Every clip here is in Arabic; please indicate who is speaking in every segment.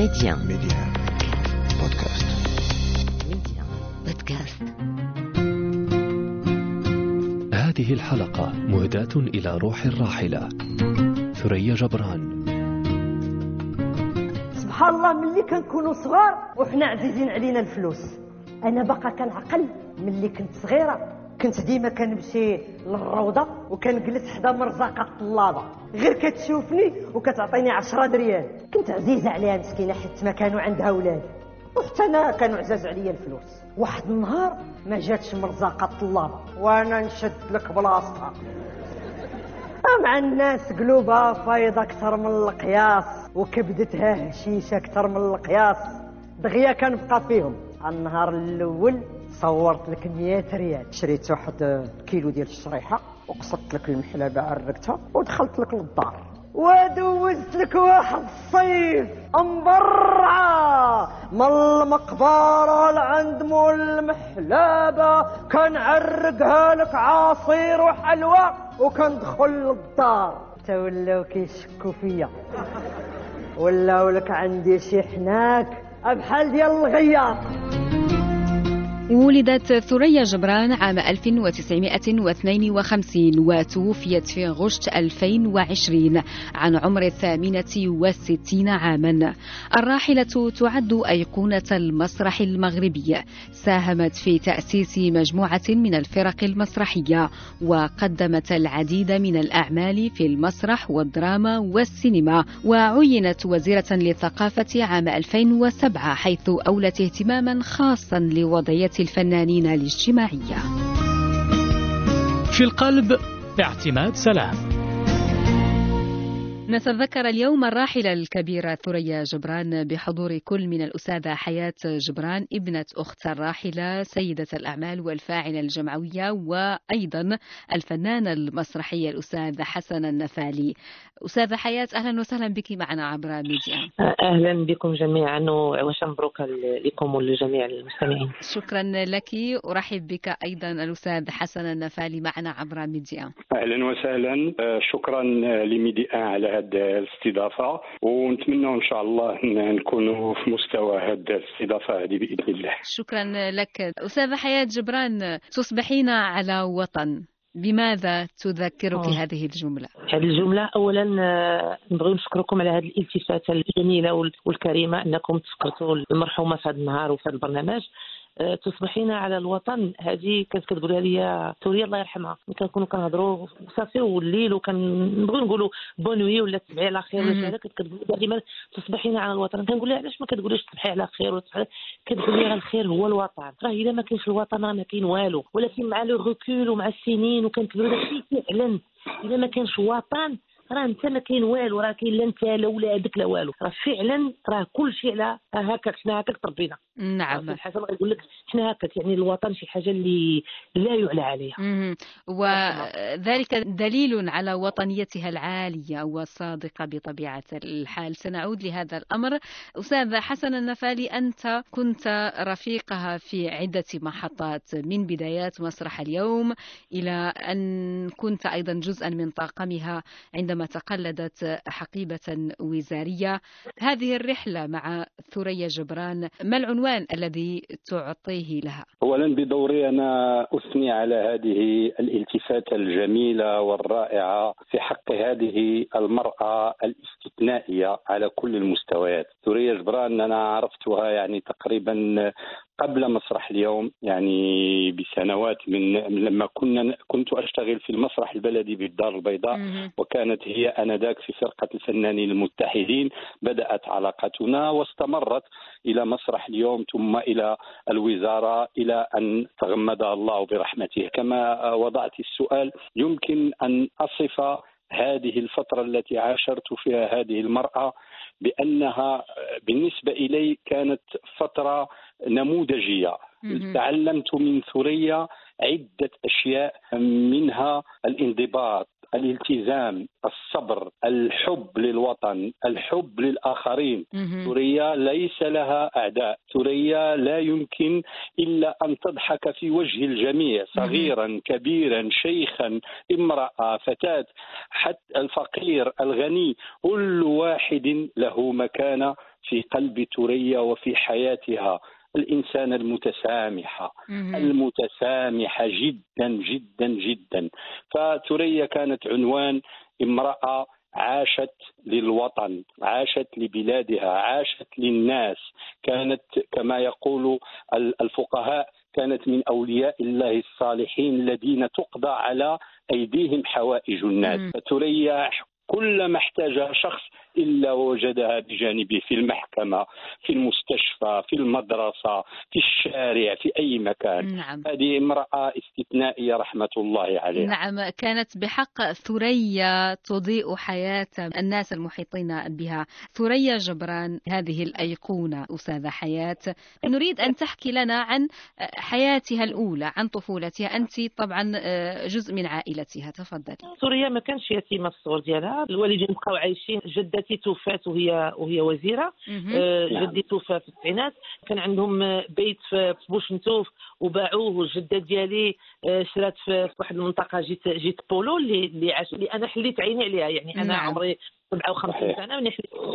Speaker 1: ميديان
Speaker 2: ميديان بودكاست
Speaker 1: ميديان بودكاست
Speaker 3: هذه الحلقة مهداة إلى روح الراحلة. ثريا جبران.
Speaker 4: سبحان الله ملي كنكونوا صغار وحنا عزيزين علينا الفلوس. أنا باقا كنعقل ملي كنت صغيرة. كنت ديما كنمشي للروضه وكنجلس حدا مرا زعما الطلابة. غير كتشوفني وكتعطيني عشرة ريال كنت عزيزة عليها مسكينة حيت ما كانوا عندها ولاد. وحتى أنا كانوا عزاز عليا الفلوس. واحد النهار ما جاتش مرزقه الطلابة. وأنا نشد لك بلاصتها. مع الناس قلوبها فايضة أكثر من القياس وكبدتها هشيشة أكثر من القياس. دغيا كنبقى فيهم. النهار الأول صورت لك 100 ريال. شريت واحد كيلو ديال الشريحة. وقصدت لك المحلبة عرقتها ودخلت لك للدار. ودوزت لك واحد الصيف مبرعة من المقبرة لعند مول المحلابة كنعرقها لك عصير وحلوى وكندخل للدار. تولاو كيشكوا فيا ولاو لك عندي شي حناك بحال ديال الغياط.
Speaker 5: ولدت ثريا جبران عام 1952 وتوفيت في غشت 2020 عن عمر الثامنة والستين عاما. الراحلة تعد أيقونة المسرح المغربي. ساهمت في تأسيس مجموعة من الفرق المسرحية وقدمت العديد من الأعمال في المسرح والدراما والسينما وعينت وزيرة للثقافة عام 2007 حيث أولت اهتماما خاصا لوضعية الفنانين الاجتماعية.
Speaker 6: في القلب اعتماد سلام.
Speaker 5: نتذكر اليوم الراحلة الكبيرة ثريا جبران بحضور كل من الأستاذة حياة جبران ابنة أخت الراحلة سيدة الأعمال والفاعلة الجمعوية وأيضا الفنان المسرحي الأستاذ حسن النفالي. أستاذة حياة أهلا وسهلا بك معنا عبر ميديا
Speaker 7: أهلا بكم جميعا وعواشا مبروك لكم ولجميع المستمعين.
Speaker 5: شكرا لك. أرحب بك أيضا الأستاذ حسن النفالي معنا عبر ميديا
Speaker 8: أهلا وسهلا. آه، شكرا لميدي ان على هذه الاستضافة ونتمنى إن شاء الله إن نكونوا في مستوى هذه الاستضافة هذه بإذن الله
Speaker 5: شكرا لك أستاذة حياة جبران تصبحين على وطن بماذا تذكرك
Speaker 7: آه.
Speaker 5: هذه الجملة؟
Speaker 7: هذه الجملة أولا آه، نبغي نشكركم على هذه الالتفاتة الجميلة وال- والكريمة أنكم تذكرتوا المرحومة في هذا النهار وفي هذا البرنامج تصبحين على الوطن. هذه كانت كتقولها لي ثريا الله يرحمها. ملي كنكونوا كنهضروا. صافي والليل وكنبغيو نقولوا bonne nuit ولا تصبحي على خير ولا. شي حاجة. كتقول ديما تصبحين على الوطن. كنقول لها علاش ما كتقوليش تصبحي على خير ولا تصبحي كتقول لي الخير هو الوطن. راه إلا ما كاينش الوطن راه ما كاين والو. ولكن مع le recul ومع السنين وكنكبروا داكشي فعلا. إلا ما كانش وطن راه انت ما كاين والو راه كاين لا انت لا ولادك لا والو. راه فعلا راه كل شيء على هكاك حنا هكاك تربينا.
Speaker 5: نعم.
Speaker 7: الحسن؟ غيقول لك حنا هكاك يعني الوطن شي حاجة اللي لا يعلى عليها.
Speaker 5: وذلك دليل على وطنيتها العالية والصادقة بطبيعة الحال. سنعود لهذا الأمر. أستاذ حسن النفالي أنت كنت رفيقها في عدة محطات. من بدايات مسرح اليوم إلى أن كنت أيضا جزءا من طاقمها عندما تقلدت حقيبة وزارية هذه الرحلة مع ثريا جبران ما العنوان الذي تعطيه لها؟
Speaker 8: اولا بدوري أنا أثني على هذه الالتفاته الجميلة والرائعة في حق هذه المرأة الاستثنائية على كل المستويات ثريا جبران أنا عرفتها يعني تقريبا قبل مسرح اليوم يعني بسنوات من لما كنا كنت أشتغل في المسرح البلدي بالدار البيضاء. وكانت هي آنذاك في فرقة الفنانين المتحدين بدأت علاقتنا واستمرت إلى مسرح اليوم ثم إلى الوزارة إلى أن تغمدها الله برحمته كما وضعت السؤال يمكن أن أصف هذه الفترة التي عاشرت فيها هذه المرأة بأنها بالنسبة إلي كانت فترة نموذجية
Speaker 5: مهم.
Speaker 8: تعلمت من ثريا عدة أشياء منها الانضباط الالتزام الصبر الحب للوطن الحب للآخرين.
Speaker 5: مهم.
Speaker 8: ثريا ليس لها أعداء. ثريا لا يمكن إلا أن تضحك في وجه الجميع صغيرا كبيرا شيخا امرأة فتاة حتى الفقير الغني. كل واحد له مكانة في قلب ثريا وفي حياتها. الإنسان المتسامحة المتسامحة جدا جدا جدا. فثريا كانت عنوان امرأة عاشت للوطن عاشت لبلادها عاشت للناس. كانت كما يقول الفقهاء كانت من أولياء الله الصالحين الذين تقضى على أيديهم حوائج الناس. فتريح كل ما احتاجها شخص إلا وجدها بجانبه في المحكمة في المستشفى في المدرسة في الشارع في أي مكان.
Speaker 5: نعم.
Speaker 8: هذه امرأة استثنائية رحمة الله عليها.
Speaker 5: نعم كانت بحق ثريا تضيء حياة الناس المحيطين بها. ثريا جبران هذه الأيقونة أستاذة حياة. نريد أن تحكي لنا عن حياتها الأولى عن طفولتها. أنت طبعا جزء من عائلتها. تفضلي.
Speaker 7: ثريا ما كانش يتيمه في الصغر ديالها الوالدين بقاو عايشين جدتي توفات وهي وهي وزيرة. آه جدي توفى في التسعينات. كان عندهم بيت في بوشنتوف وباعوه والجدة ديالي آه شرات في واحد المنطقة جيت جيت بولو اللي اللي, عاش اللي أنا حليت عيني عليها. يعني أنا نعم. عمري 57 سنة من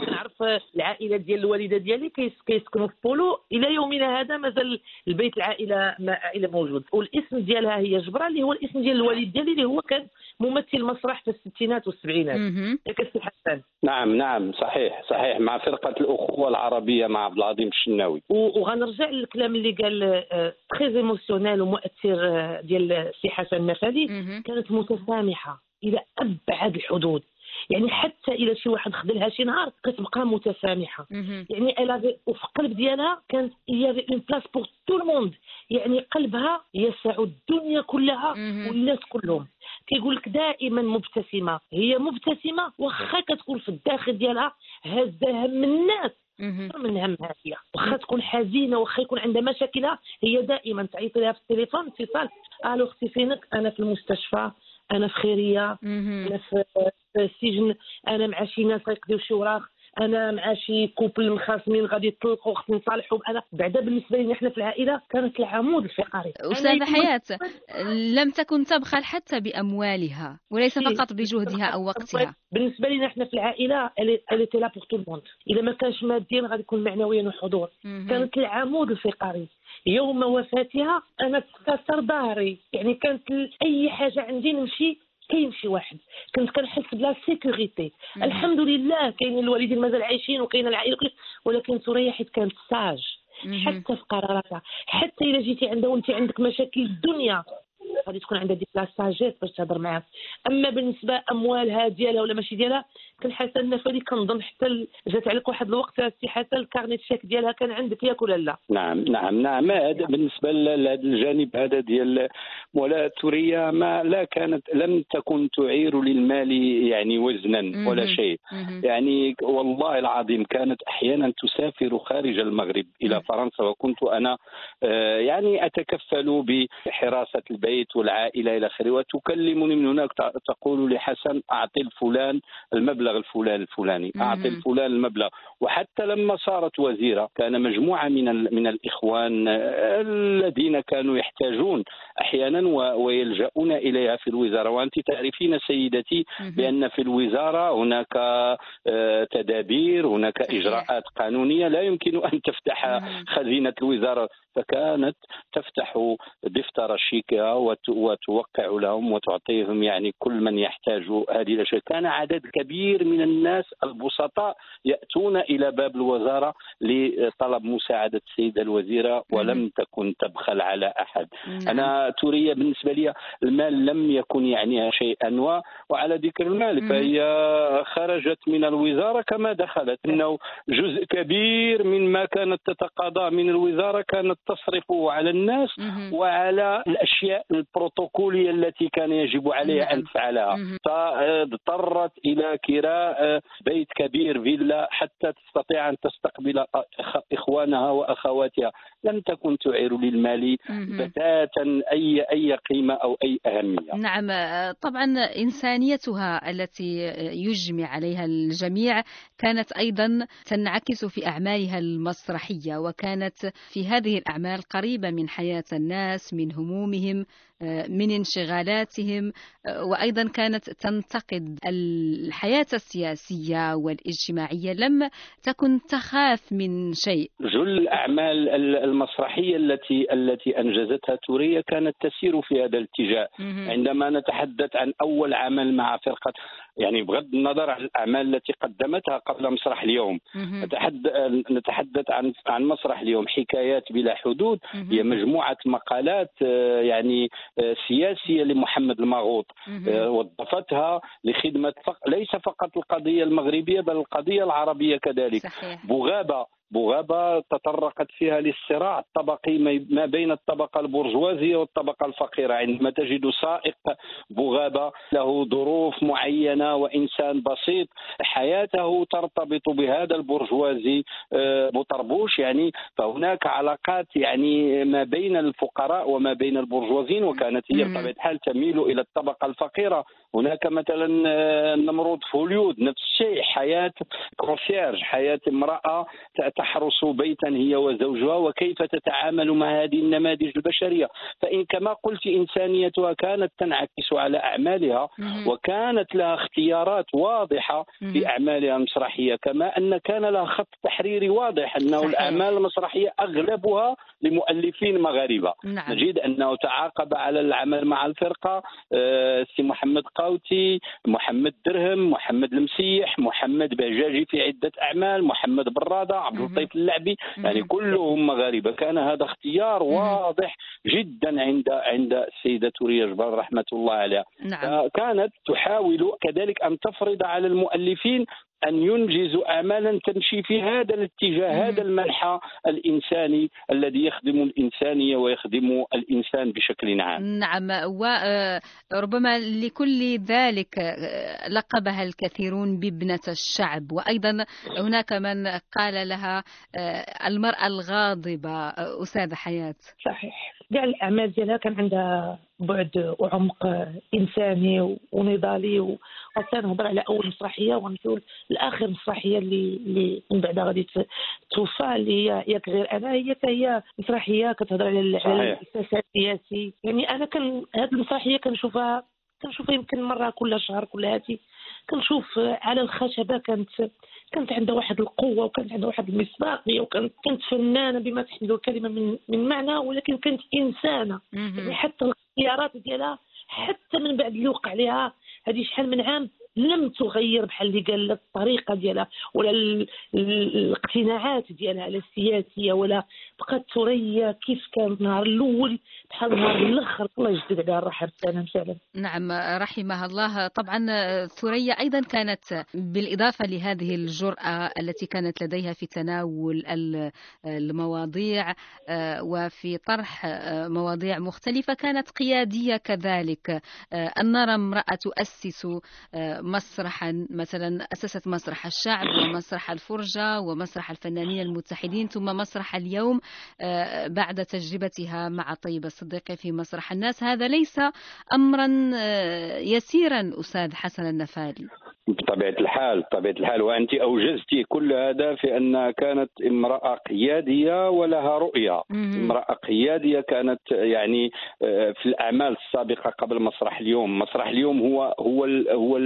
Speaker 7: كنعرف العائلة ديال الوالدة ديالي كيسكنوا في بولو. إلى يومنا هذا مازال البيت العائلة مازال موجود. والاسم ديالها هي جبرة اللي هو الاسم ديال الوالد ديالي اللي هو كان ممثل مسرح في الستينات والسبعينات. ياك السي حسن
Speaker 8: نعم نعم صحيح صحيح. مع فرقة الأخوة العربية مع عبد العظيم الشناوي.
Speaker 7: وغنرجع للكلام اللي قال très émotionnel ومؤثر ديال السي حسن النفادي كانت متسامحة إلى أبعد الحدود. يعني حتى إلى شي واحد خذلها شي نهار كتبقى متسامحة. يعني الا وفي القلب ديالها كانت هي une place pour tout le monde يعني قلبها يسع الدنيا كلها والناس كلهم. كيقول لك دائما مبتسمة. هي مبتسمة واخا كتكون في الداخل ديالها هازه هم الناس. من همها هي. واخا تكون حزينة واخا يكون عندها مشاكلها هي دائما تعيط لها في التليفون. اتصال. ألو أختي فينك؟ أنا في المستشفى. أنا في خيرية أنا في السجن أنا مع شي ناس غيقضيو شي وراق. أنا مع شي كوبل مخاصمين غادي يطلقوا خصني نصالحوا أنا بعدا بالنسبة لنا إحنا في العائلة كانت العمود الفقري.
Speaker 5: أستاذة حياة لم تكن تبخل حتى بأموالها وليس فقط بجهدها أو وقتها.
Speaker 7: بالنسبة لنا إحنا في العائلة elle était là pour tout le monde إذا ما كانش ماديا غادي يكون معنويا وحضور. كانت العمود الفقري. يوم وفاتها أنا تكسر ظهري. يعني كانت أي حاجة عندي نمشي كاين شي واحد كنت كنحس ب la sécurité. الحمد لله كاين الوالدين مازال عايشين وكاين العائلة ولكن ثريا حيت كانت sage حتى في قراراتها حتى إلا جيتي عندها وانت عندك مشاكل الدنيا. غادي تكون عندها ديك la sagesse باش تهضر معاك أما بالنسبة أموالها ديالها ولا ماشي ديالها كان حسن النفادي كنظن حتى جات عليك واحد الوقت سي حسن ال carnet chèque ديالها كان عندك ياك ولا لا؟
Speaker 8: نعم نعم نعم. هذا بالنسبة لهذا الجانب هذا ديال مولاة ثريا ما لا كانت لم تكن تعير للمال يعني وزنا ولا شيء. يعني والله العظيم كانت أحيانا تسافر خارج المغرب إلى فرنسا وكنت أنا يعني أتكفل بحراسة البيت والعائلة إلى آخره. وتكلمني من هناك تقول لحسن أعطي الفلان المبلغ الفلاني. الفلاني أعطي الفلان المبلغ. وحتى لما صارت وزيرة كان مجموعة من من الإخوان الذين كانوا يحتاجون أحيانا ويلجؤون إليها في الوزارة. وأنت تعرفين سيدتي بأن في الوزارة هناك تدابير هناك إجراءات قانونية. لا يمكن أن تفتح خزينة الوزارة فكانت تفتح دفتر شيكها وتوقع لهم وتعطيهم يعني كل من يحتاج هذه الأشياء. كان عدد كبير من الناس البسطاء يأتون إلى باب الوزارة لطلب مساعدة السيدة الوزيرة ولم تكن تبخل على أحد. أنا تورية بالنسبة لي المال لم يكن يعنيها شيئا وعلى ذكر المال فهي خرجت من الوزارة كما دخلت. إنه جزء كبير من ما كانت تتقاضى من الوزارة كانت تصرفه على الناس وعلى الأشياء البروتوكولية التي كان يجب عليها أن تفعلها. فاضطرت إلى كراء بيت كبير فيلا حتى تستطيع أن تستقبل إخوانها وأخواتها. لم تكن تعير للمال بتاتا أي أي قيمة أو أي أهمية.
Speaker 5: نعم طبعا إنسانيتها التي يجمع عليها الجميع كانت أيضا تنعكس في أعمالها المسرحية وكانت في هذه الأعمال قريبة من حياة الناس من همومهم من انشغالاتهم وأيضا كانت تنتقد الحياة السياسية والاجتماعية لم تكن تخاف من شيء.
Speaker 8: جل الأعمال المسرحية التي التي أنجزتها توريا كانت تسير في هذا الاتجاه. عندما نتحدث عن أول عمل مع فرقة يعني بغض النظر عن الأعمال التي قدمتها قبل مسرح اليوم. نتحدث عن عن مسرح اليوم حكايات بلا حدود. هي مجموعة مقالات آه، يعني آه، سياسية لمحمد المغوط. آه، وظفتها لخدمة ليس فقط القضية المغربية بل القضية العربية كذلك.
Speaker 5: صحيح.
Speaker 8: بغابه بوغابة تطرقت فيها للصراع الطبقي ما بين الطبقة البرجوازية والطبقة الفقيرة. عندما تجد سائق بوغابة له ظروف معينة وإنسان بسيط حياته ترتبط بهذا البرجوازي آه، بطربوش يعني فهناك علاقات يعني ما بين الفقراء وما بين البرجوازيين وكانت هي بطبيعة الحال تميل إلى الطبقة الفقيرة. هناك مثلا آه، نمرود في هوليود نفس الشيء حياة concierge حياة امرأة تحرس بيتا هي وزوجها وكيف تتعامل مع هذه النماذج البشرية فإن كما قلت إنسانيتها كانت تنعكس على أعمالها وكانت لها اختيارات واضحة في أعمالها المسرحية كما أن كان لها خط تحريري واضح أنه صحيح. الأعمال المسرحية أغلبها لمؤلفين مغاربة
Speaker 5: نعم.
Speaker 8: نجد أنه تعاقب على العمل مع الفرقة آه، سي محمد قاوتي محمد درهم محمد المسيح محمد بهجاجي في عدة أعمال محمد برادة عبد اللطيف اللعبي. يعني كلهم مغاربة. كان هذا اختيار واضح جدا عند عند السيدة توريا جبار رحمة الله عليها.
Speaker 5: نعم.
Speaker 8: كانت تحاول كذلك أن تفرض على المؤلفين أن ينجزوا أعمالا تمشي في هذا الاتجاه هذا المنحى الإنساني الذي يخدم الإنسانية ويخدم الإنسان بشكل عام.
Speaker 5: نعم وربما لكل ذلك لقبها الكثيرون بابنة الشعب. وأيضا هناك من قال لها المرأة الغاضبة أستاذ حياة.
Speaker 7: صحيح. كاع الأعمال ديالها كان عندها بعد وعمق إنساني ونضالي وخاصه نهضر على أول مسرحية ونقول الآخر مسرحية اللي اللي من بعدها غادي توفى اللي هي ياك غير أنا. هي هي مسرحية كتهضر على الفساد السياسي يعني أنا كان هذه المسرحية كنشوفها كنشوفها يمكن مرة كل شهر كل هاتي كنشوف على الخشبة كانت كانت عندها واحد القوة وكانت عندها واحد المصداقيه وكانت كانت فنانة بما تحمل الكلمة من من معنى ولكن كانت إنسانة. يعني حتى الاختيارات ديالها حتى من بعد اللي وقع عليها هذه شحال من عام لم تغير بحال اللي قال الطريقة ديالها ولا الاقتناعات ديالها لا السياسية ولا بقات ثريا كيف كان النهار الأول بحال النهار الأخر. الله يجدد عليها والسلام فعلا
Speaker 5: نعم رحمها الله. طبعا ثريا أيضا كانت بالإضافة لهذه الجرأة التي كانت لديها في تناول المواضيع آه، وفي طرح آه، مواضيع مختلفة كانت قيادية كذلك. آه، أن نرى امرأة تؤسس مسرحا مثلا أسست مسرح الشعب ومسرح الفرجة ومسرح الفنانين المتحدين ثم مسرح اليوم آه، بعد تجربتها مع طيب الصديقي في مسرح الناس. هذا ليس أمرا آه، يسيرا أستاذ حسن النفالي
Speaker 8: بطبيعة الحال بطبيعة الحال وأنت أوجزت كل هذا في أنها كانت امرأة قيادية ولها رؤية. امرأة قيادية كانت يعني آه، في الأعمال السابقة قبل مسرح اليوم. مسرح اليوم هو هو هو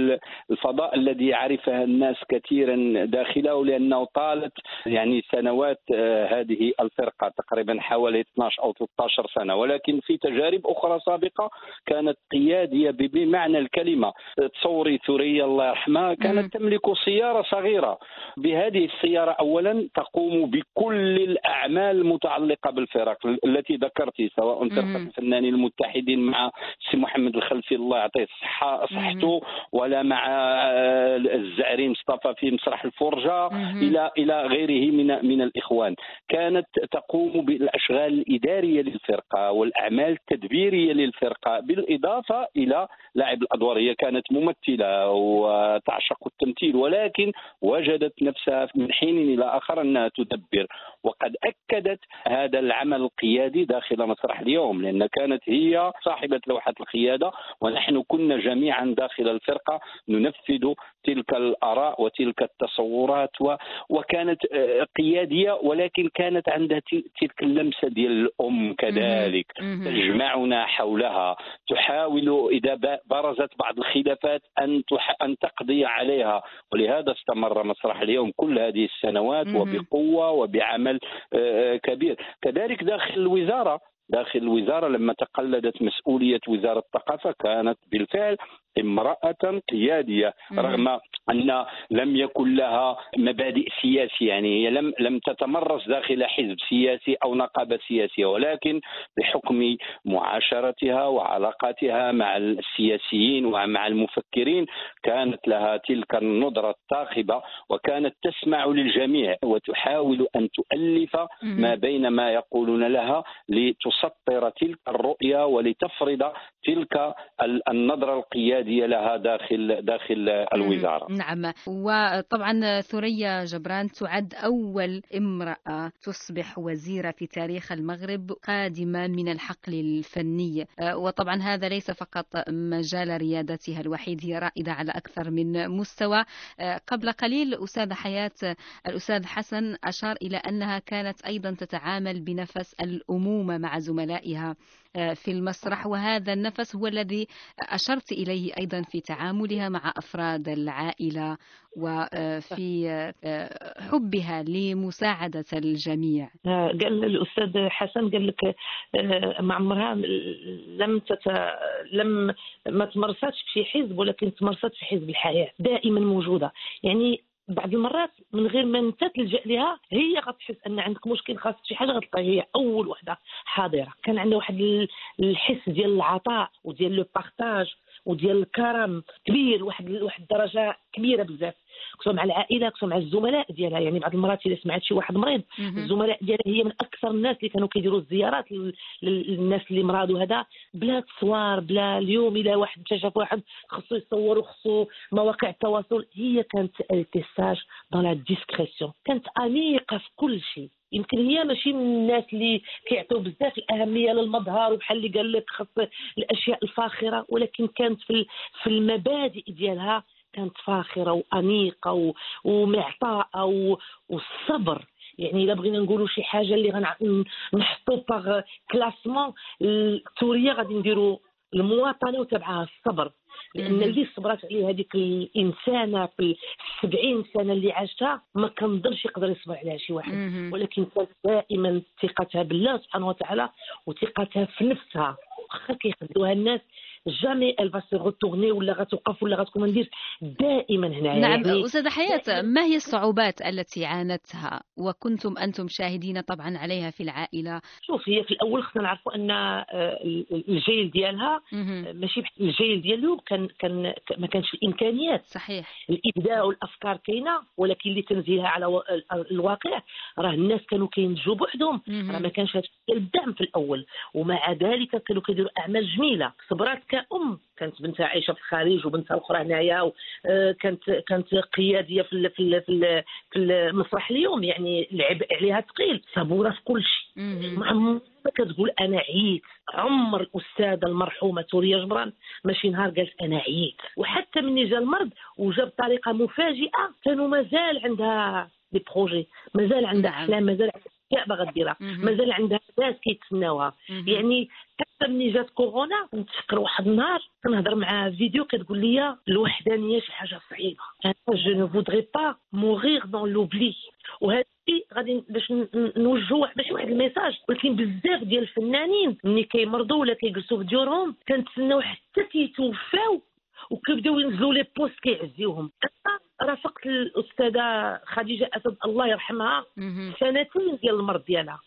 Speaker 8: الفضاء الذي يعرفها الناس كثيرا داخله لأنه طالت يعني سنوات آه، هذه الفرقة تقريبا حوالي 12 أو 13 سنة. ولكن في تجارب أخرى سابقة كانت قيادية بمعنى الكلمة. تصوري ثريا الله يرحمها الرحمة كانت تملك سيارة صغيرة. بهذه السيارة أولا تقوم بكل الأعمال المتعلقة بالفرق التي ذكرت سواء فرقة الفنانين المتحدين مع سي محمد الخلفي الله يعطيه الصحة صحته ولا مع الزعري مصطفى في مسرح الفرجة إلى إلى غيره من من الإخوان. كانت تقوم بالأشغال الإدارية للفرقة والأعمال التدبيرية للفرقة بالإضافة إلى لعب الأدوار. هي كانت ممثلة و تعشق التمثيل ولكن وجدت نفسها من حين إلى آخر أنها تدبر. وقد أكدت هذا العمل القيادي داخل مسرح اليوم لأن كانت هي صاحبة لوحة القيادة ونحن كنا جميعا داخل الفرقة ننفذ تلك الآراء وتلك التصورات و وكانت آه، قيادية ولكن كانت عندها تلك اللمسة ديال الأم كذلك. تجمعنا حولها تحاول إذا برزت بعض الخلافات أن أن تقضي عليها. ولهذا استمر مسرح اليوم كل هذه السنوات وبقوة وبعمل آه، آه، كبير. كذلك داخل الوزارة داخل الوزارة لما تقلدت مسؤولية وزارة الثقافة كانت بالفعل امرأة قيادية رغم أن لم يكن لها مبادئ سياسية يعني هي لم لم تتمرس داخل حزب سياسي أو نقابة سياسية ولكن بحكم معاشرتها وعلاقاتها مع السياسيين ومع المفكرين كانت لها تلك النظرة الثاقبة وكانت تسمع للجميع وتحاول أن تؤلف ما بين ما يقولون لها لتسطر تلك الرؤية ولتفرض تلك القيادية القيادية لها داخل داخل الوزارة.
Speaker 5: نعم. وطبعا ثريا جبران تعد أول امرأة تصبح وزيرة في تاريخ المغرب قادمه من الحقل الفني. وطبعا هذا ليس فقط مجال ريادتها الوحيد هي رائدة على أكثر من مستوى. قبل قليل أستاذ حياة الأستاذ حسن أشار إلى أنها كانت أيضا تتعامل بنفس الأمومة مع زملائها آه، في المسرح. وهذا النفس هو الذي أشرت إليه أيضا في تعاملها مع أفراد العائلة وفي آه، حبها لمساعدة الجميع.
Speaker 7: آه، قال الأستاذ حسن قال لك مع عمرها لم تت... لم ما تمرستش في حزب ولكن تمرست في حزب الحياة دائما موجودة. يعني بعض المرات من غير ما انت تلجأ لها هي غتحس أن عندك مشكل خاص شي حاجة غتلقى هي أول وحدة حاضرة. كان عندها واحد الحس ديال العطاء وديال لو بارتاج وديال الكرم كبير واحد واحد الدرجة كبيرة بزاف. خصوصا مع العائلة خصوصا مع الزملاء ديالها. يعني بعض المرات اذا سمعت شي واحد مريض الزملاء ديالها هي من أكثر الناس اللي كانوا كيديروا الزيارات للناس اللي مرضوا. هذا بلا تصوار بلا اليوم إلى واحد مشى شاف واحد خصو يصور وخصو مواقع التواصل. هي كانت elle était sage dans la discrétion كانت انيقه في كل شيء. يمكن هي ماشي من الناس اللي كيعطيو بزاف الأهمية للمظهر وبحال اللي قال لك خاص الأشياء الفاخرة ولكن كانت في في المبادئ ديالها كانت فاخرة وأنيقة ومعطاءة والصبر. يعني الا بغينا نقولوا شي حاجة اللي غنحطوا باغ كلاسمون التورية غادي نديروا المواطنة وتبعها الصبر. لأن اللي صبرت عليه هذيك الإنسانة في السبعين سنة اللي عاشتها ما كنظنش يقدر يصبر عليها شي واحد. ولكن كانت دائما ثقتها بالله سبحانه وتعالى وثقتها في نفسها. واخا كيخدوها الناس jamais elle va se retourner ولا غتوقف ولا غتكون ندير دائما هنا
Speaker 5: نعم يعني أستاذة حياة ما هي الصعوبات التي عانتها وكنتم أنتم شاهدين طبعا عليها في العائلة؟
Speaker 7: شوف هي في الأول خصنا نعرفوا أن آه، الجيل ديالها ماشي الجيل ديال اليوم كان كان ما كانش الإمكانيات.
Speaker 5: صحيح.
Speaker 7: الإبداع والأفكار كاينة ولكن اللي تنزيلها على الواقع راه الناس كانوا كينتجوا بوحدهم. راه ما كانش الدعم في الأول. ومع ذلك كانوا كيديروا أعمال جميلة. صبرات كأم كانت بنتها عايشة في الخارج وبنتها الاخرى هنايا آه، كانت كانت قيادية في في في, في المسرح اليوم يعني العبء عليها ثقيل صبورة في كل شيء. ما كتقول أنا عييت. عمر الأستاذة المرحومة توريا جبران ماشي نهار قالت أنا عييت. وحتى مني جا المرض وجا بطريقه مفاجئة كانوا مازال عندها des projets مازال عندها نعم. أحلام مازال عندها أشياء باغا ديرها مازال عندها ناس كيتسناوها. يعني حتى ملي جات كورونا نتفكر واحد النهار كنهضر مع فيديو كتقول لي الوحدانية شي حاجة صعيبة. أنا je ne voudrais pas mourir dans l'oubli وهذا غادي باش نوجهوا ماشي واحد ال message. ولكن بزاف ديال الفنانين ملي كيمرضوا ولا كيجلسوا في ديورهم كنتسناو حتى كيتوفاو وكيبداو ينزلوا les posts كيعزيوهم. رافقت الأستاذة خديجة أسد الله يرحمها. سنتين ديال المرض ديالها.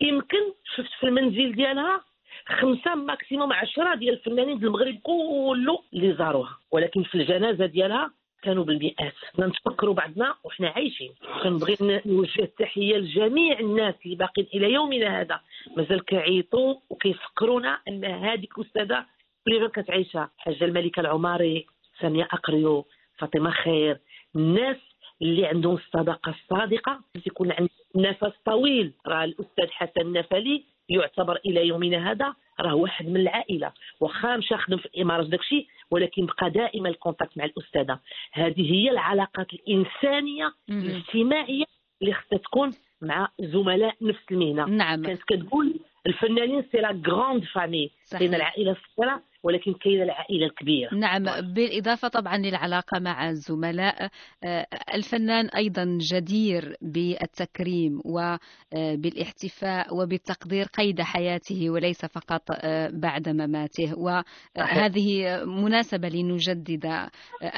Speaker 7: يمكن شفت في المنزل ديالها خمسة maximum عشرة ديال الفنانين ديال المغرب كله اللي زاروها. ولكن في الجنازة ديالها كانوا بالمئات. نتفكروا بعضنا وحنا عايشين. كنبغي نوجه التحية لجميع الناس اللي باقين إلى يومنا هذا. مازال كيعيطوا وكيفكرونا إن هذيك الاستاذه اللي كانت عايشه حاجة الملكة العماري سامية أقريو فاطمة خير. الناس اللي عندهم الصداقه الصادقه يكون عنده نفس طويل. راه الأستاذ حسن النفلي يعتبر إلى يومنا هذا راه واحد من العائلة واخا مشى خدم في الإمارات داكشي ولكن بقى دائما الكونتاكت مع الأستاذة. هذه هي العلاقات الإنسانية الاجتماعية اللي خصها تكون مع زملاء نفس المهنة.
Speaker 5: نعم.
Speaker 7: كانت كتقول الفنانين c'est la grande famille كاين العائلة الصغيرة ولكن كاين العائلة الكبيرة.
Speaker 5: نعم بالإضافة طبعا للعلاقة مع الزملاء آه، الفنان أيضا جدير بالتكريم وبالاحتفاء وبالتقدير قيد حياته وليس فقط آه، بعد مماته. وهذه مناسبة لنجدد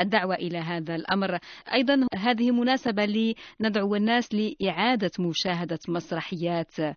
Speaker 5: الدعوة إلى هذا الأمر. أيضا هذه مناسبة لندعو الناس لإعادة مشاهدة مسرحيات آه،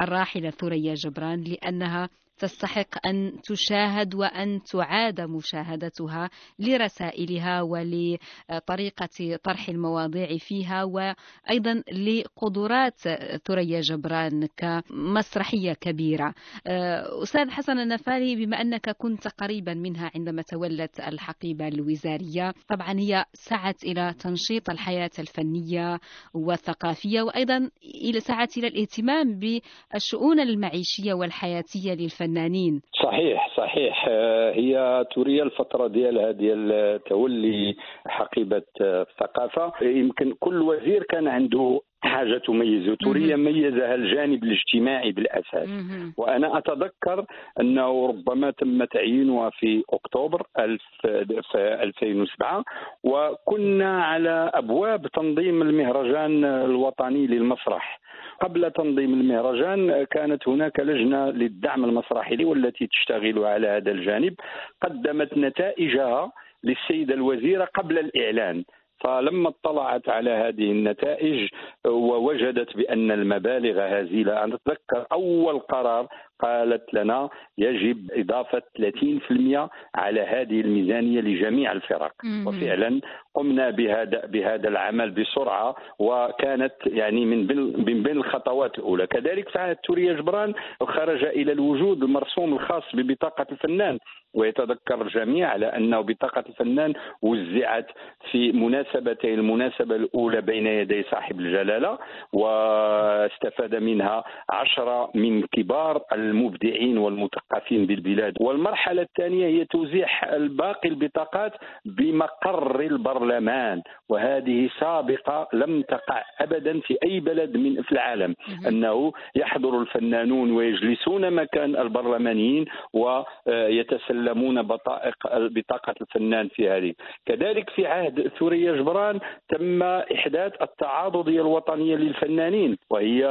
Speaker 5: الراحلة ثريا جبران لأنها تستحق أن تشاهد وأن تعاد مشاهدتها لرسائلها ولطريقة طرح المواضيع فيها وأيضا لقدرات ثريا جبران كمسرحية كبيرة. آه، أستاذ حسن النفالي بما أنك كنت قريبا منها عندما تولت الحقيبة الوزارية طبعا هي سعت إلى تنشيط الحياة الفنية والثقافية وأيضا سعت إلى الاهتمام بالشؤون المعيشية والحياتية للفنانين الفنانين.
Speaker 8: صحيح صحيح. آه، هي توريا الفترة ديالها ديال تولي حقيبة الثقافة يمكن كل وزير كان عنده حاجة تميزه. توريا ميزها الجانب الاجتماعي بالأساس. وأنا أتذكر أنه ربما تم تعيينها في أكتوبر 2007 وكنا على أبواب تنظيم المهرجان الوطني للمسرح. قبل تنظيم المهرجان كانت هناك لجنة للدعم المسرحي والتي تشتغل على هذا الجانب. قدمت نتائجها للسيدة الوزيرة قبل الإعلان. فلما اطلعت على هذه النتائج ووجدت بأن المبالغ هزيلة. أنا أتذكر أول قرار قالت لنا يجب إضافة 30% على هذه الميزانية لجميع الفرق. وفعلا قمنا بهذا بهذا العمل بسرعة وكانت يعني من بين من بين الخطوات الأولى. كذلك عهد توريا جبران خرج إلى الوجود المرسوم الخاص ببطاقة الفنان. ويتذكر الجميع على أنه بطاقة الفنان وزعت في مناسبتين المناسبة الأولى بين يدي صاحب الجلالة واستفاد منها عشرة من كبار المبدعين والمثقفين بالبلاد. والمرحلة الثانية هي توزيع باقي البطاقات بمقر البرلمان وهذه سابقة لم تقع أبدا في أي بلد من في العالم. أنه يحضر الفنانون ويجلسون مكان البرلمانيين ويتسلمون بطائق بطاقة الفنان في هذه. كذلك في عهد ثوريا جبران تم إحداث التعاضدية الوطنية للفنانين وهي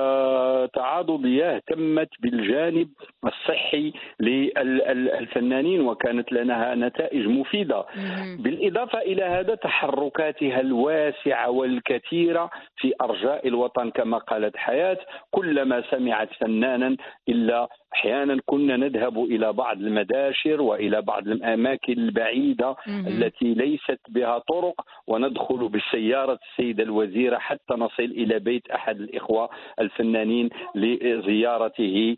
Speaker 8: تعاضدية اهتمت بالجانب الصحي للفنانين وكانت لها نتائج مفيدة. بالإضافة إلى هذا تحركاتها الواسعة والكثيرة في أرجاء الوطن كما قالت حياة كلما سمعت فنانا إلا أحيانا كنا نذهب إلى بعض المداشر وإلى بعض الأماكن البعيدة التي ليست بها طرق وندخل بالسيارة السيدة الوزيرة حتى نصل إلى بيت أحد الإخوة الفنانين لزيارته.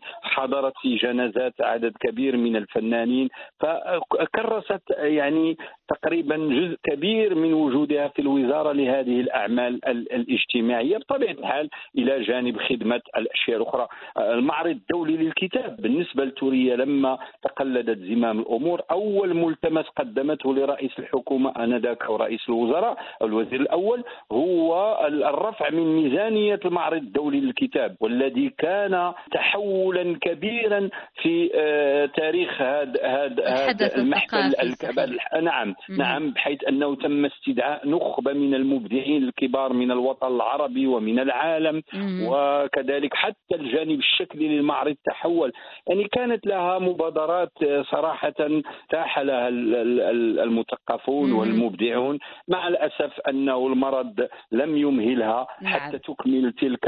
Speaker 8: حضرت في جنازات عدد كبير من الفنانين فكرست يعني تقريبا جزء كبير من وجودها في الوزارة لهذه الأعمال الاجتماعية. بطبيعة الحال إلى جانب خدمة الأشياء الأخرى. المعرض الدولي للكتاب بالنسبة لتوريا لما تقلدت زمام الأمور أول ملتمس قدمته لرئيس الحكومة آنذاك أو رئيس الوزراء الوزير الأول هو الرفع من ميزانية المعرض الدولي للكتاب والذي كان تحولا كبيرا في آه، تاريخ هذا هذا المحفل نعم. نعم بحيث أنه تم استدعاء نخبة من المبدعين الكبار من الوطن العربي ومن العالم وكذلك حتى الجانب الشكلي للمعرض تحول. يعني كانت لها مبادرات صراحة تاح لها المثقفون والمبدعون مع الأسف أنه المرض لم يمهلها نعم. حتى تكمل تلك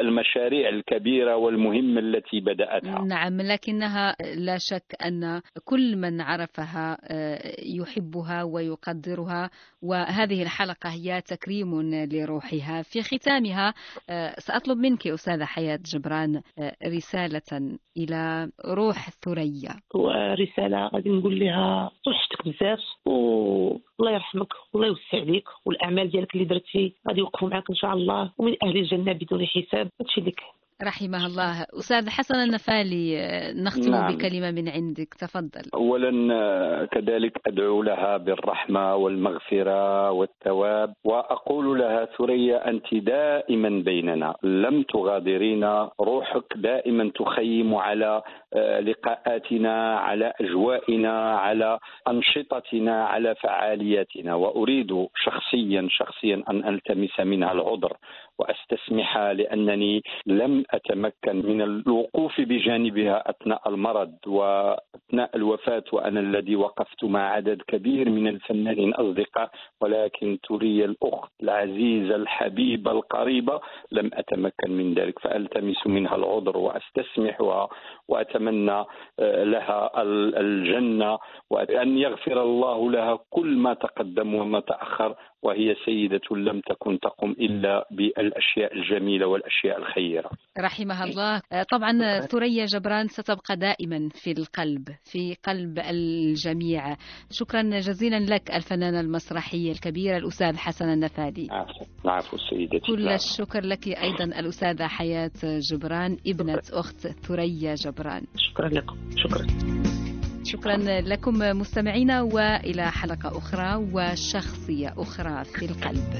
Speaker 8: المشاريع الكبيرة والمهمة التي بدأتها.
Speaker 5: نعم لكنها لا شك أن كل من عرفها آه، يحبها ويقدرها. وهذه الحلقة هي تكريم لروحها. في ختامها آه، سأطلب منك أستاذة حياة جبران آه، رسالة إلى روح ثريا.
Speaker 7: ورسالة غادي نقول لها وحشتك بزاف والله يرحمك والله يوسع عليك والأعمال ديالك اللي درتي غادي يوقفوا معك إن شاء الله ومن أهل الجنة بدون حساب. هادشي اللي
Speaker 5: رحمها الله. أستاذ حسن النفالي نختم
Speaker 8: نعم.
Speaker 5: بكلمة من عندك. تفضل.
Speaker 8: اولا آه، كذلك أدعو لها بالرحمة والمغفرة والثواب وأقول لها ثريا أنت دائما بيننا. لم تغادرينا. روحك دائما تخيم على آه، لقاءاتنا على أجوائنا على أنشطتنا على فعالياتنا. وأريد شخصيا شخصيا أن ألتمس منها العذر. واستسمحها لأنني لم أتمكن من الوقوف بجانبها أثناء المرض وأثناء الوفاة وأنا الذي وقفت مع عدد كبير من الفنانين أصدقاء ولكن تري الأخت العزيزة الحبيبة القريبة لم أتمكن من ذلك فألتمس منها العذر واستسمحها وأتمنى آه، لها ال- الجنة وأن يغفر الله لها كل ما تقدم وما تأخر. وهي سيدة لم تكن تقم إلا بالأشياء الجميلة والأشياء الخيرة.
Speaker 5: رحمها الله. آه، طبعا ثريا جبران ستبقى دائما في القلب في قلب الجميع. شكرا جزيلا لك الفنانة المسرحية الكبيرة الأستاذ حسن النفادي.
Speaker 8: عفوا. سيدتي.
Speaker 5: كل
Speaker 8: لا.
Speaker 5: الشكر لك أيضا الأستاذة حياة جبران ابنة أخت ثريا جبران.
Speaker 7: شكرا لكم. شكرا.
Speaker 5: شكرا لكم مستمعينا وإلى حلقة أخرى وشخصية أخرى في القلب.